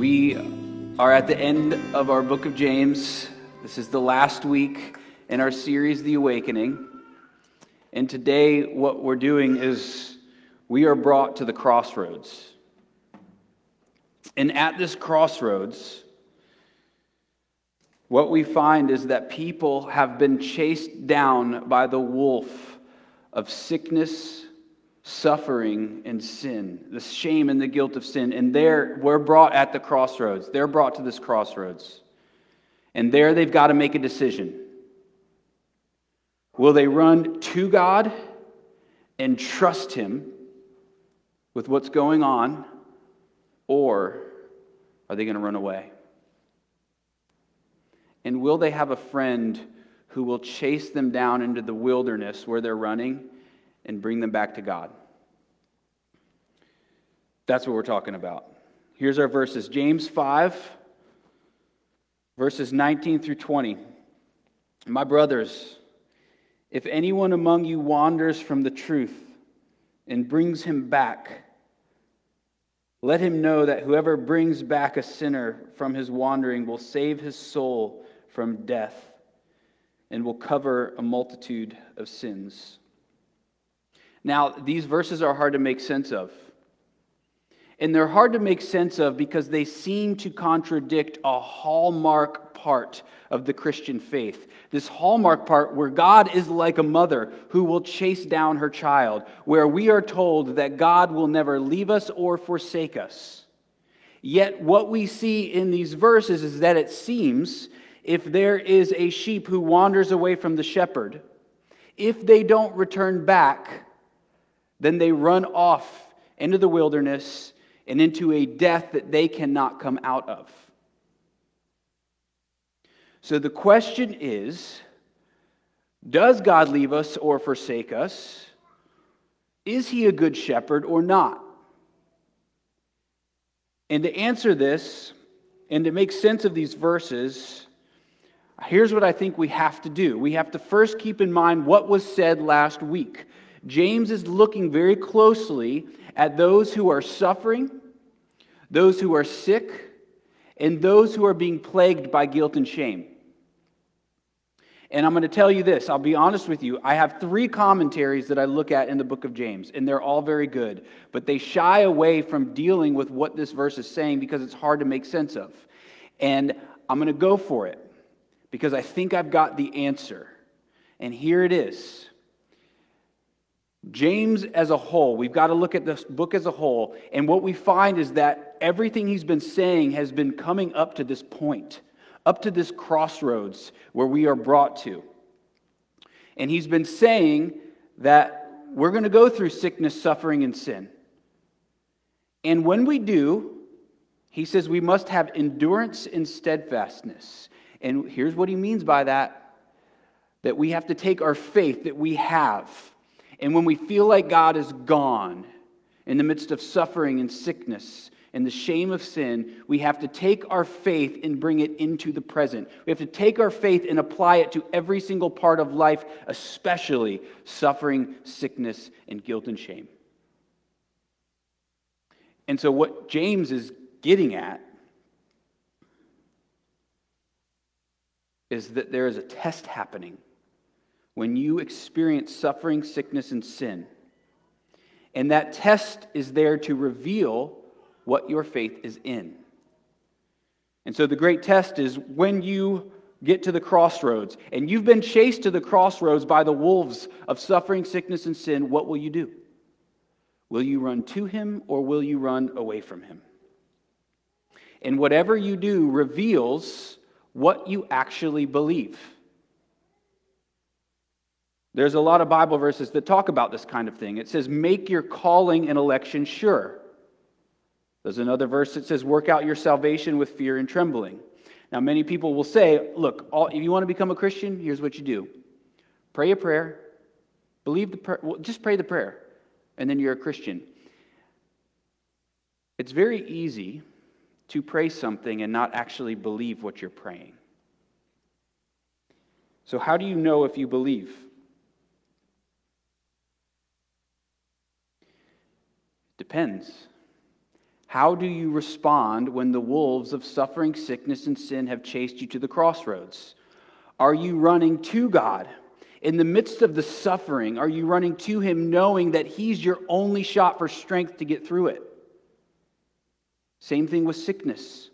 We are at the end of our book of James. This is the last week in our series, The Awakening. And today, what we're doing is we are brought to the crossroads. And at this crossroads, what we find is that people have been chased down by the wolf of sickness, suffering, and sin, the shame and the guilt of sin. And there, we're brought at the crossroads. They're brought to this crossroads. And there they've got to make a decision. Will they run to God and trust Him with what's going on, or are they going to run away? And will they have a friend who will chase them down into the wilderness where they're running and bring them back to God? That's what we're talking about. Here's our verses James 5, verses 19 through 20. My brothers, if anyone among you wanders from the truth and brings him back, let him know that whoever brings back a sinner from his wandering will save his soul from death and will cover a multitude of sins. Now, these verses are hard to make sense of. And they're hard to make sense of because they seem to contradict a hallmark part of the Christian faith. This hallmark part where God is like a mother who will chase down her child, where we are told that God will never leave us or forsake us. Yet, what we see in these verses is that it seems if there is a sheep who wanders away from the shepherd, if they don't return back, then they run off into the wilderness and into a death that they cannot come out of. So the question is Does God leave us or forsake us? Is he a good shepherd or not? And to answer this and to make sense of these verses, here's what I think we have to do. We have to first keep in mind what was said last week. James is looking very closely at those who are suffering those who are sick, and those who are being plagued by guilt and shame. And I'm going to tell you this, I'll be honest with you. I have three commentaries that I look at in the book of James, and they're all very good, but they shy away from dealing with what this verse is saying because it's hard to make sense of. And I'm going to go for it because I think I've got the answer. And here it is James as a whole, we've got to look at this book as a whole, and what we find is that everything he's been saying has been coming up to this point, up to this crossroads where we are brought to. And he's been saying that we're going to go through sickness, suffering, and sin. And when we do, he says we must have endurance and steadfastness. And here's what he means by that that we have to take our faith that we have and when we feel like God is gone in the midst of suffering and sickness and the shame of sin, we have to take our faith and bring it into the present. We have to take our faith and apply it to every single part of life, especially suffering, sickness, and guilt and shame. And so, what James is getting at is that there is a test happening when you experience suffering, sickness, and sin. And that test is there to reveal what your faith is in. And so the great test is when you get to the crossroads and you've been chased to the crossroads by the wolves of suffering, sickness, and sin, what will you do? Will you run to him or will you run away from him? And whatever you do reveals what you actually believe. There's a lot of Bible verses that talk about this kind of thing. It says, Make your calling and election sure. There's another verse that says, Work out your salvation with fear and trembling. Now, many people will say, Look, all, if you want to become a Christian, here's what you do pray a prayer, believe the prayer, well, just pray the prayer, and then you're a Christian. It's very easy to pray something and not actually believe what you're praying. So, how do you know if you believe? Depends. How do you respond when the wolves of suffering, sickness, and sin have chased you to the crossroads? Are you running to God? In the midst of the suffering, are you running to Him knowing that He's your only shot for strength to get through it? Same thing with sickness.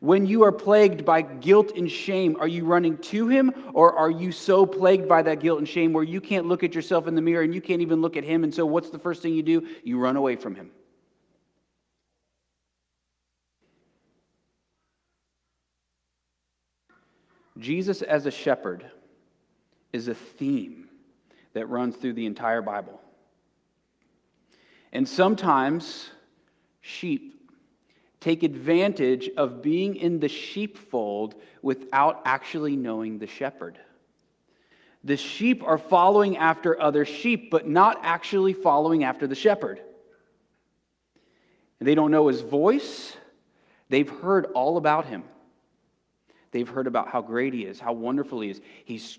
When you are plagued by guilt and shame, are you running to Him or are you so plagued by that guilt and shame where you can't look at yourself in the mirror and you can't even look at Him? And so, what's the first thing you do? You run away from Him. Jesus as a shepherd is a theme that runs through the entire Bible. And sometimes sheep take advantage of being in the sheepfold without actually knowing the shepherd. The sheep are following after other sheep, but not actually following after the shepherd. They don't know his voice, they've heard all about him. They've heard about how great he is, how wonderful he is. He's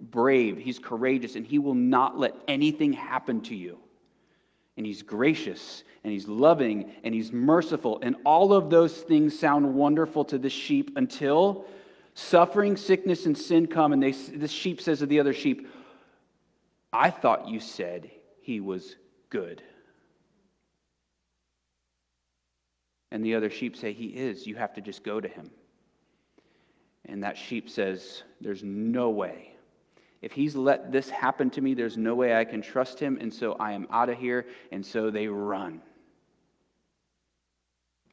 brave, he's courageous, and he will not let anything happen to you. And he's gracious, and he's loving, and he's merciful. And all of those things sound wonderful to the sheep until suffering, sickness, and sin come. And they, the sheep says to the other sheep, I thought you said he was good. And the other sheep say, He is. You have to just go to him. And that sheep says, There's no way if he's let this happen to me, there's no way I can trust him, and so I am out of here. And so they run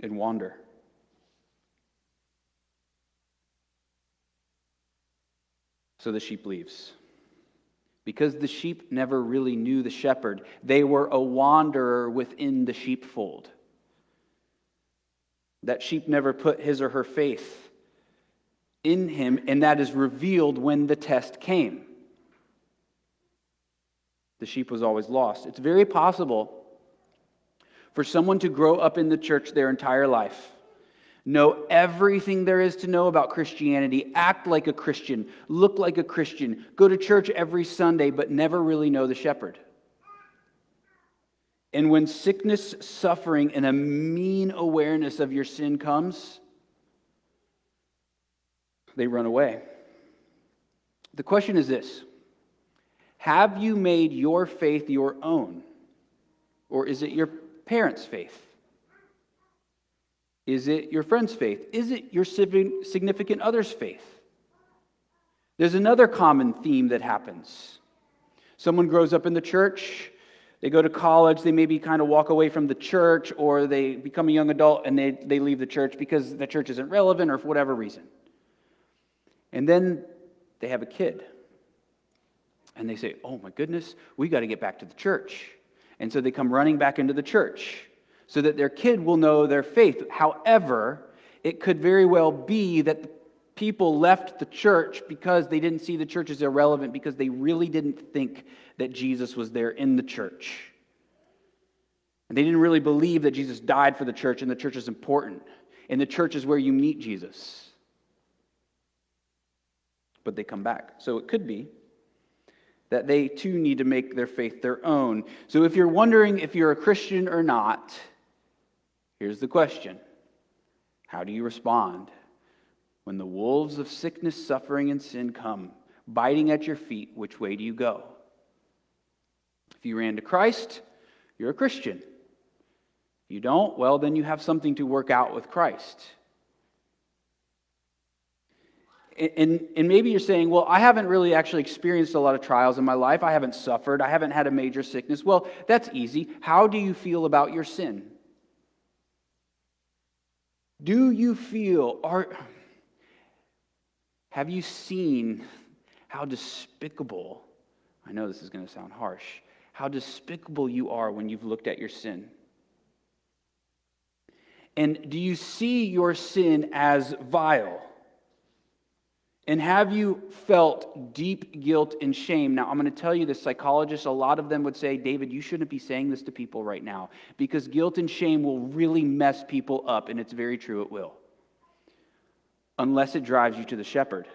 and wander. So the sheep leaves. Because the sheep never really knew the shepherd, they were a wanderer within the sheepfold. That sheep never put his or her faith in him, and that is revealed when the test came the sheep was always lost. It's very possible for someone to grow up in the church their entire life, know everything there is to know about Christianity, act like a Christian, look like a Christian, go to church every Sunday, but never really know the shepherd. And when sickness, suffering, and a mean awareness of your sin comes, they run away. The question is this have you made your faith your own? Or is it your parents' faith? Is it your friend's faith? Is it your significant other's faith? There's another common theme that happens. Someone grows up in the church, they go to college, they maybe kind of walk away from the church, or they become a young adult and they, they leave the church because the church isn't relevant or for whatever reason. And then they have a kid and they say, Oh my goodness, we got to get back to the church. And so they come running back into the church so that their kid will know their faith. However, it could very well be that people left the church because they didn't see the church as irrelevant, because they really didn't think that Jesus was there in the church. And they didn't really believe that Jesus died for the church and the church is important. And the church is where you meet Jesus. But they come back. So it could be that they too need to make their faith their own. So if you're wondering if you're a Christian or not, here's the question How do you respond when the wolves of sickness, suffering, and sin come biting at your feet? Which way do you go? If you ran to Christ, you're a Christian. If you don't, well, then you have something to work out with Christ. And, and maybe you're saying, well, I haven't really actually experienced a lot of trials in my life. I haven't suffered. I haven't had a major sickness. Well, that's easy. How do you feel about your sin? Do you feel, are, have you seen how despicable, I know this is going to sound harsh, how despicable you are when you've looked at your sin? And do you see your sin as vile? And have you felt deep guilt and shame? Now, I'm going to tell you this psychologists, a lot of them would say, David, you shouldn't be saying this to people right now because guilt and shame will really mess people up. And it's very true, it will. Unless it drives you to the shepherd.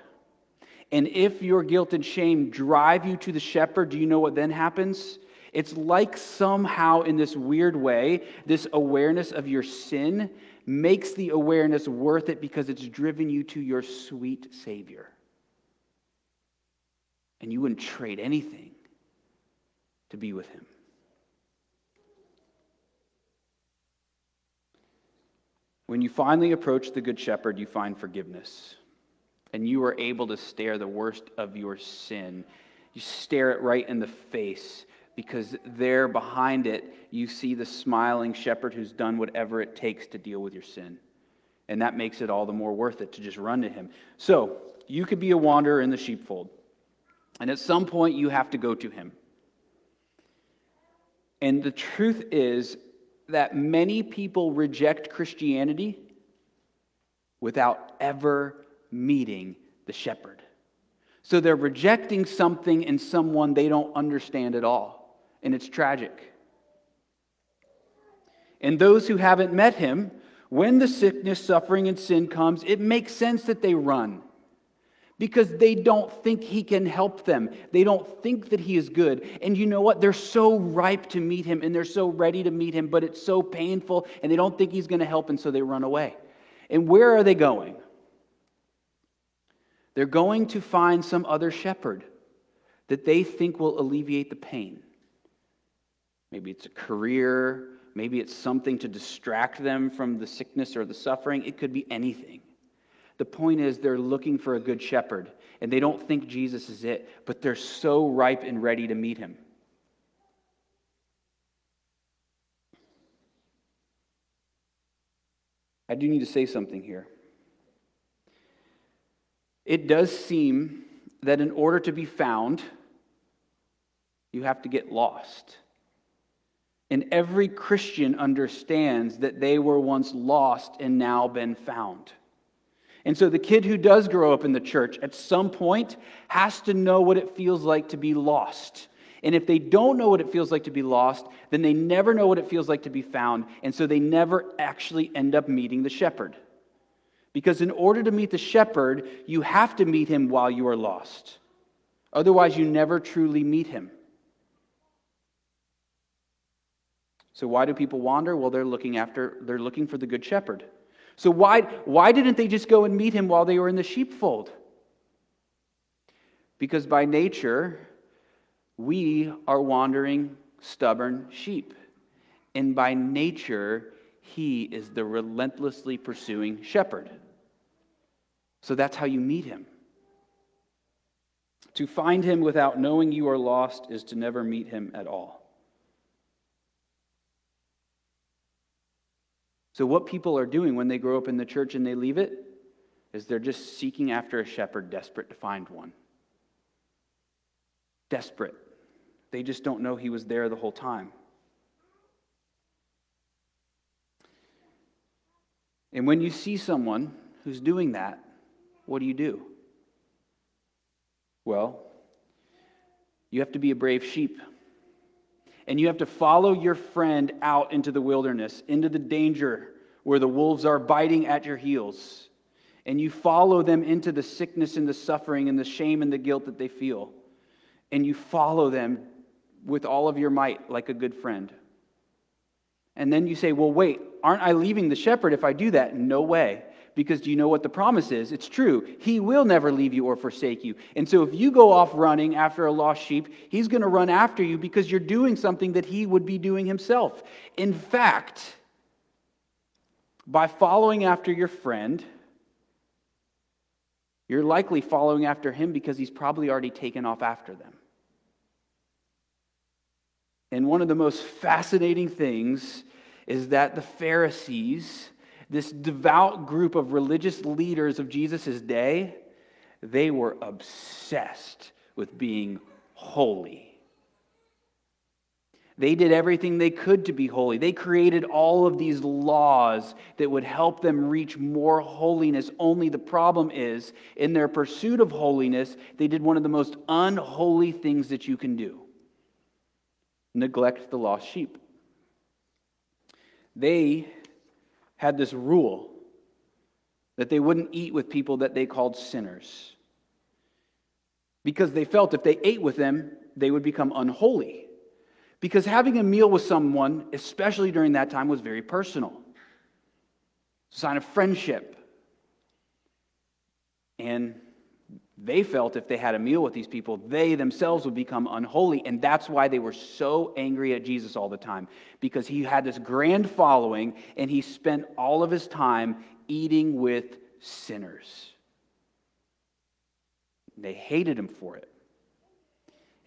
And if your guilt and shame drive you to the shepherd, do you know what then happens? It's like somehow, in this weird way, this awareness of your sin makes the awareness worth it because it's driven you to your sweet Savior. And you wouldn't trade anything to be with Him. When you finally approach the Good Shepherd, you find forgiveness. And you are able to stare the worst of your sin. You stare it right in the face because there behind it, you see the smiling shepherd who's done whatever it takes to deal with your sin. And that makes it all the more worth it to just run to him. So, you could be a wanderer in the sheepfold. And at some point, you have to go to him. And the truth is that many people reject Christianity without ever meeting the shepherd. So they're rejecting something and someone they don't understand at all. And it's tragic. And those who haven't met him, when the sickness, suffering, and sin comes, it makes sense that they run because they don't think he can help them. They don't think that he is good. And you know what? They're so ripe to meet him and they're so ready to meet him, but it's so painful and they don't think he's going to help, and so they run away. And where are they going? They're going to find some other shepherd that they think will alleviate the pain. Maybe it's a career, maybe it's something to distract them from the sickness or the suffering. It could be anything. The point is, they're looking for a good shepherd, and they don't think Jesus is it, but they're so ripe and ready to meet him. I do need to say something here. It does seem that in order to be found, you have to get lost. And every Christian understands that they were once lost and now been found. And so the kid who does grow up in the church at some point has to know what it feels like to be lost. And if they don't know what it feels like to be lost, then they never know what it feels like to be found. And so they never actually end up meeting the shepherd. Because in order to meet the shepherd, you have to meet him while you are lost. Otherwise, you never truly meet him. So why do people wander? Well, they're looking after they're looking for the good shepherd. So why, why didn't they just go and meet him while they were in the sheepfold? Because by nature, we are wandering, stubborn sheep. And by nature, he is the relentlessly pursuing shepherd. So that's how you meet him. To find him without knowing you are lost is to never meet him at all. So, what people are doing when they grow up in the church and they leave it is they're just seeking after a shepherd, desperate to find one. Desperate. They just don't know he was there the whole time. And when you see someone who's doing that, what do you do? Well, you have to be a brave sheep and you have to follow your friend out into the wilderness, into the danger where the wolves are biting at your heels. And you follow them into the sickness and the suffering and the shame and the guilt that they feel. And you follow them with all of your might like a good friend. And then you say, Well, wait, aren't I leaving the shepherd if I do that? No way. Because do you know what the promise is? It's true. He will never leave you or forsake you. And so if you go off running after a lost sheep, he's going to run after you because you're doing something that he would be doing himself. In fact, by following after your friend, you're likely following after him because he's probably already taken off after them. And one of the most fascinating things is that the Pharisees this devout group of religious leaders of Jesus' day, they were obsessed with being holy. They did everything they could to be holy. They created all of these laws that would help them reach more holiness. Only the problem is, in their pursuit of holiness, they did one of the most unholy things that you can do neglect the lost sheep. They had this rule that they wouldn't eat with people that they called sinners because they felt if they ate with them, they would become unholy. Because having a meal with someone, especially during that time, was very personal. It's a sign of friendship. And they felt if they had a meal with these people, they themselves would become unholy. And that's why they were so angry at Jesus all the time, because he had this grand following and he spent all of his time eating with sinners. They hated him for it.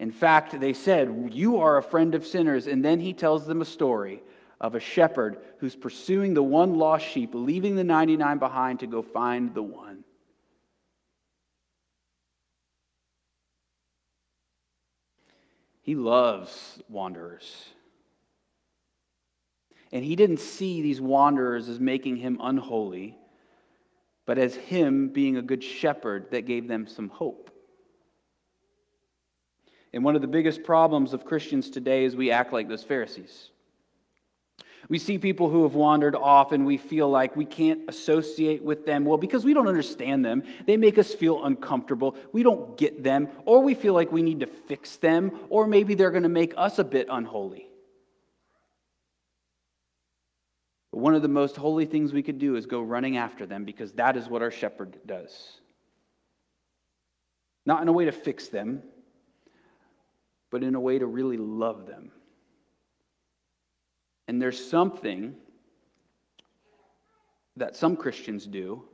In fact, they said, You are a friend of sinners. And then he tells them a story of a shepherd who's pursuing the one lost sheep, leaving the 99 behind to go find the one. He loves wanderers. And he didn't see these wanderers as making him unholy, but as him being a good shepherd that gave them some hope. And one of the biggest problems of Christians today is we act like those Pharisees. We see people who have wandered off and we feel like we can't associate with them. Well, because we don't understand them, they make us feel uncomfortable. We don't get them, or we feel like we need to fix them, or maybe they're going to make us a bit unholy. But one of the most holy things we could do is go running after them because that is what our shepherd does. Not in a way to fix them, but in a way to really love them. And there's something that some Christians do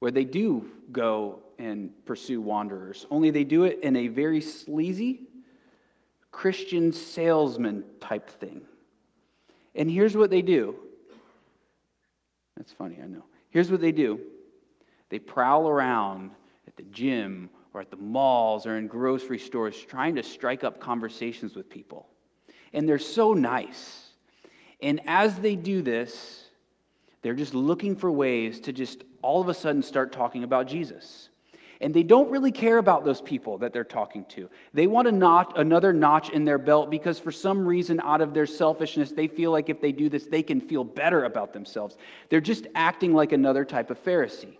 where they do go and pursue wanderers, only they do it in a very sleazy Christian salesman type thing. And here's what they do. That's funny, I know. Here's what they do they prowl around at the gym or at the malls or in grocery stores trying to strike up conversations with people. And they're so nice. And as they do this, they're just looking for ways to just all of a sudden start talking about Jesus. And they don't really care about those people that they're talking to. They want a notch, another notch in their belt because for some reason, out of their selfishness, they feel like if they do this, they can feel better about themselves. They're just acting like another type of Pharisee.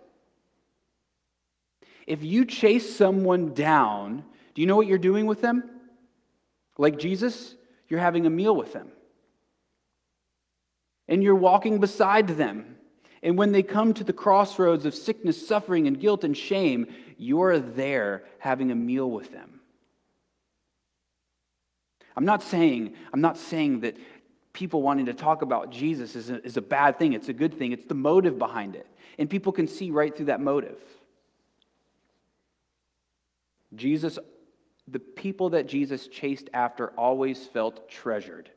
If you chase someone down, do you know what you're doing with them? Like Jesus, you're having a meal with them. And you're walking beside them. And when they come to the crossroads of sickness, suffering, and guilt and shame, you're there having a meal with them. I'm not saying, I'm not saying that people wanting to talk about Jesus is a, is a bad thing. It's a good thing. It's the motive behind it. And people can see right through that motive. Jesus, the people that Jesus chased after always felt treasured,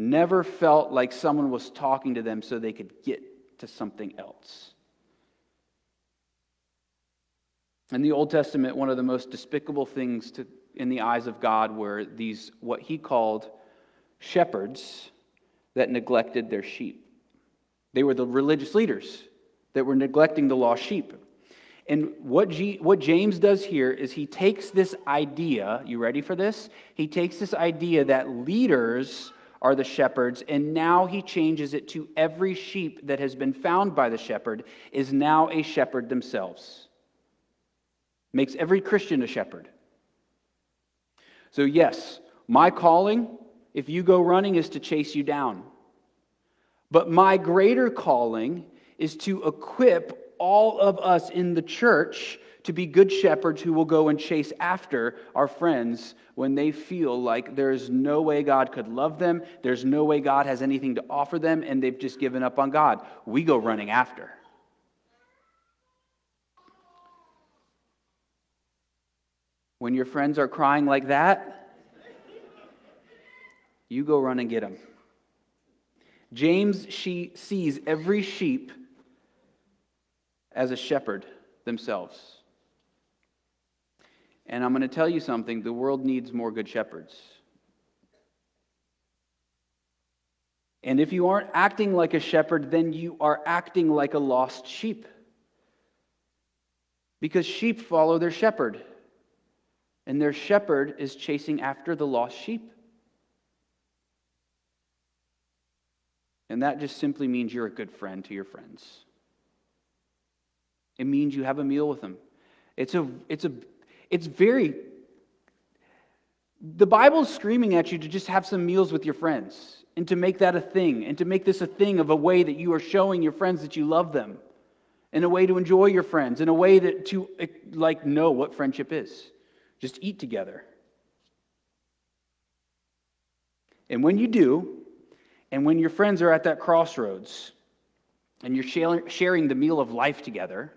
never felt like someone was talking to them so they could get to something else. In the Old Testament, one of the most despicable things to, in the eyes of God were these, what he called shepherds that neglected their sheep. They were the religious leaders that were neglecting the lost sheep. And what, G, what James does here is he takes this idea, you ready for this? He takes this idea that leaders are the shepherds, and now he changes it to every sheep that has been found by the shepherd is now a shepherd themselves. Makes every Christian a shepherd. So, yes, my calling, if you go running, is to chase you down. But my greater calling is to equip all of us in the church to be good shepherds who will go and chase after our friends when they feel like there's no way God could love them, there's no way God has anything to offer them, and they've just given up on God. We go running after. When your friends are crying like that, you go run and get them. James she sees every sheep as a shepherd themselves. And I'm going to tell you something the world needs more good shepherds. And if you aren't acting like a shepherd, then you are acting like a lost sheep. Because sheep follow their shepherd, and their shepherd is chasing after the lost sheep. And that just simply means you're a good friend to your friends. It means you have a meal with them. It's a, it's a, it's very, The Bible's screaming at you to just have some meals with your friends and to make that a thing and to make this a thing of a way that you are showing your friends that you love them, in a way to enjoy your friends, in a way that to like know what friendship is. Just eat together. And when you do, and when your friends are at that crossroads and you're sharing the meal of life together,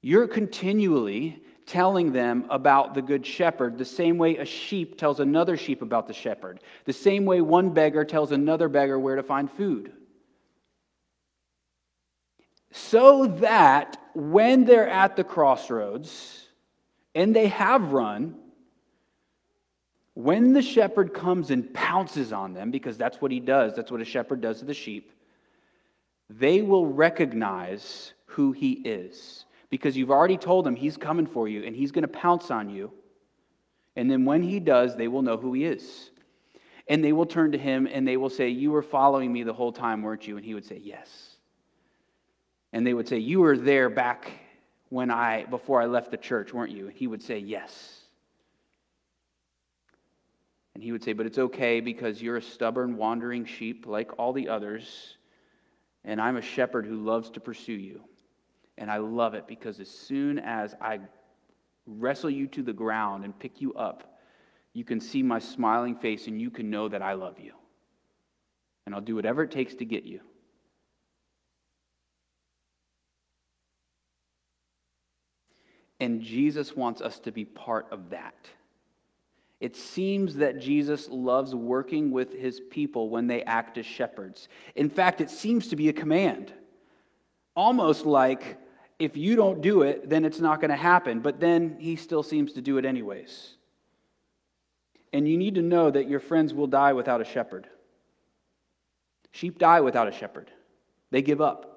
you're continually telling them about the good shepherd the same way a sheep tells another sheep about the shepherd, the same way one beggar tells another beggar where to find food. So that when they're at the crossroads and they have run, when the shepherd comes and pounces on them, because that's what he does, that's what a shepherd does to the sheep, they will recognize who he is. Because you've already told him he's coming for you and he's going to pounce on you. And then when he does, they will know who he is. And they will turn to him and they will say, You were following me the whole time, weren't you? And he would say, Yes. And they would say, You were there back when I, before I left the church, weren't you? And he would say, Yes. And he would say, But it's okay because you're a stubborn, wandering sheep like all the others, and I'm a shepherd who loves to pursue you. And I love it because as soon as I wrestle you to the ground and pick you up, you can see my smiling face and you can know that I love you. And I'll do whatever it takes to get you. And Jesus wants us to be part of that. It seems that Jesus loves working with his people when they act as shepherds. In fact, it seems to be a command. Almost like if you don't do it, then it's not going to happen. But then he still seems to do it anyways. And you need to know that your friends will die without a shepherd. Sheep die without a shepherd, they give up.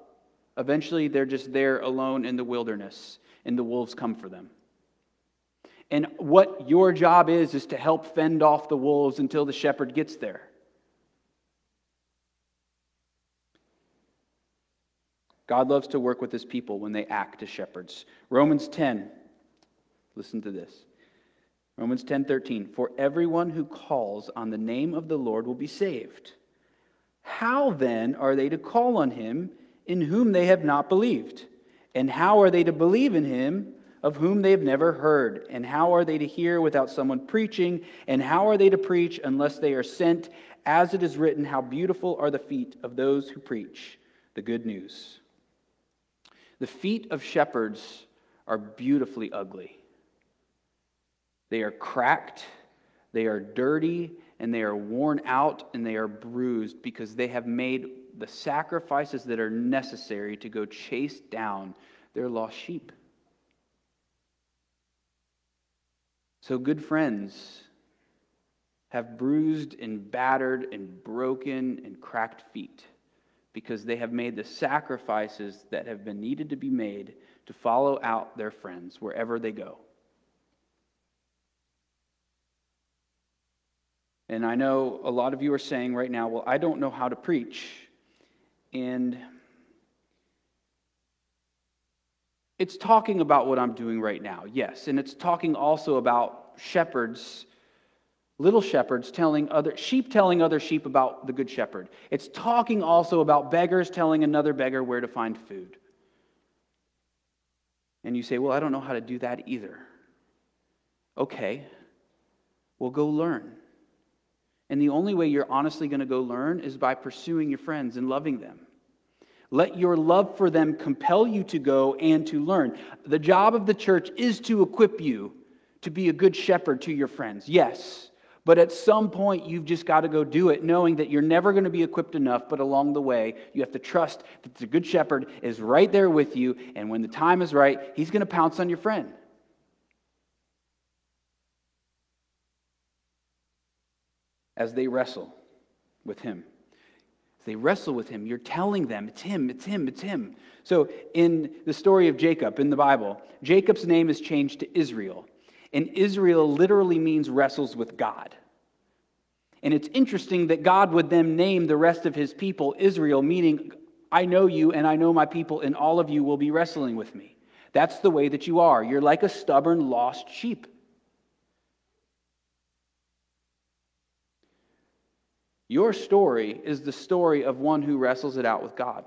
Eventually, they're just there alone in the wilderness, and the wolves come for them. And what your job is, is to help fend off the wolves until the shepherd gets there. God loves to work with his people when they act as shepherds. Romans 10, listen to this. Romans 10 13. For everyone who calls on the name of the Lord will be saved. How then are they to call on him in whom they have not believed? And how are they to believe in him of whom they have never heard? And how are they to hear without someone preaching? And how are they to preach unless they are sent? As it is written, How beautiful are the feet of those who preach the good news. The feet of shepherds are beautifully ugly. They are cracked, they are dirty, and they are worn out, and they are bruised because they have made the sacrifices that are necessary to go chase down their lost sheep. So, good friends have bruised and battered and broken and cracked feet because they have made the sacrifices that have been needed to be made to follow out their friends wherever they go. And I know a lot of you are saying right now, well, I don't know how to preach. And It's talking about what I'm doing right now, yes. And it's talking also about shepherds, little shepherds telling other sheep telling other sheep about the good shepherd. It's talking also about beggars telling another beggar where to find food. And you say, Well, I don't know how to do that either. Okay, well, go learn. And the only way you're honestly going to go learn is by pursuing your friends and loving them. Let your love for them compel you to go and to learn. The job of the church is to equip you to be a good shepherd to your friends, yes. But at some point, you've just got to go do it, knowing that you're never going to be equipped enough. But along the way, you have to trust that the good shepherd is right there with you. And when the time is right, he's going to pounce on your friend. As they wrestle with him. As they wrestle with him, you're telling them, it's him, it's him, it's him. So in the story of Jacob in the Bible, Jacob's name is changed to Israel. And Israel literally means wrestles with God. And it's interesting that God would then name the rest of his people Israel, meaning, I know you and I know my people, and all of you will be wrestling with me. That's the way that you are. You're like a stubborn, lost sheep. Your story is the story of one who wrestles it out with God.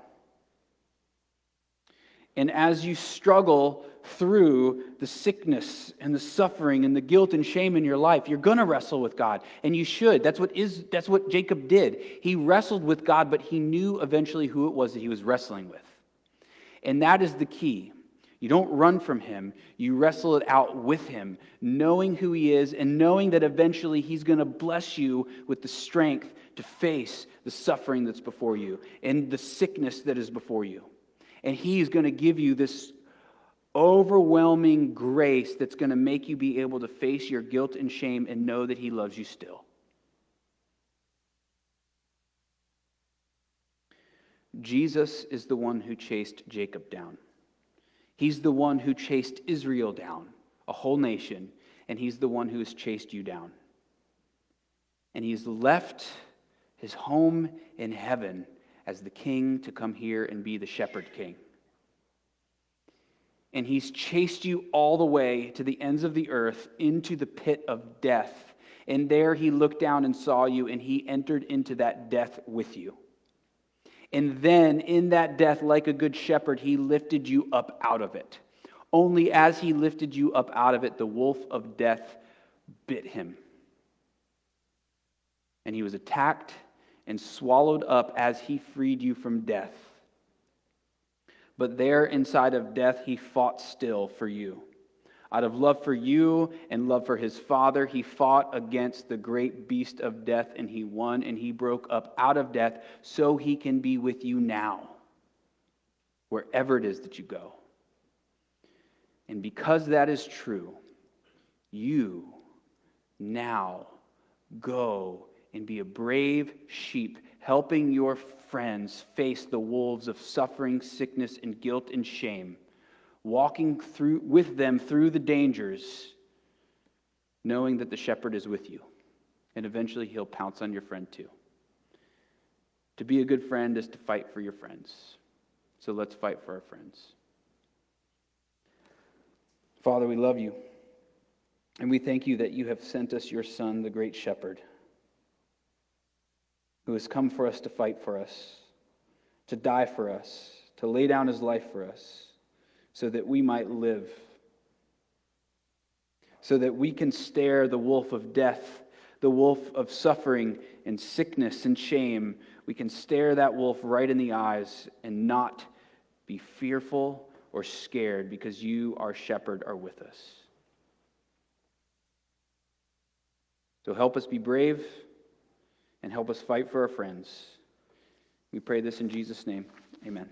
And as you struggle through the sickness and the suffering and the guilt and shame in your life, you're going to wrestle with God. And you should. That's what, is, that's what Jacob did. He wrestled with God, but he knew eventually who it was that he was wrestling with. And that is the key. You don't run from him, you wrestle it out with him, knowing who he is and knowing that eventually he's going to bless you with the strength to face the suffering that's before you and the sickness that is before you. And he's going to give you this overwhelming grace that's going to make you be able to face your guilt and shame and know that he loves you still. Jesus is the one who chased Jacob down. He's the one who chased Israel down, a whole nation, and he's the one who has chased you down. And he's left his home in heaven as the king to come here and be the shepherd king. And he's chased you all the way to the ends of the earth into the pit of death. And there he looked down and saw you, and he entered into that death with you. And then in that death, like a good shepherd, he lifted you up out of it. Only as he lifted you up out of it, the wolf of death bit him. And he was attacked and swallowed up as he freed you from death. But there inside of death, he fought still for you. Out of love for you and love for his father, he fought against the great beast of death and he won and he broke up out of death so he can be with you now, wherever it is that you go. And because that is true, you now go and be a brave sheep, helping your friends face the wolves of suffering, sickness, and guilt and shame walking through with them through the dangers, knowing that the shepherd is with you. And eventually he'll pounce on your friend too. To be a good friend is to fight for your friends. So let's fight for our friends. Father, we love you. And we thank you that you have sent us your Son, the great shepherd, who has come for us to fight for us, to die for us, to lay down his life for us so that we might live, so that we can stare the wolf of death, the wolf of suffering and sickness and shame. We can stare that wolf right in the eyes and not be fearful or scared because you, our shepherd, are with us. So help us be brave and help us fight for our friends. We pray this in Jesus' name. Amen.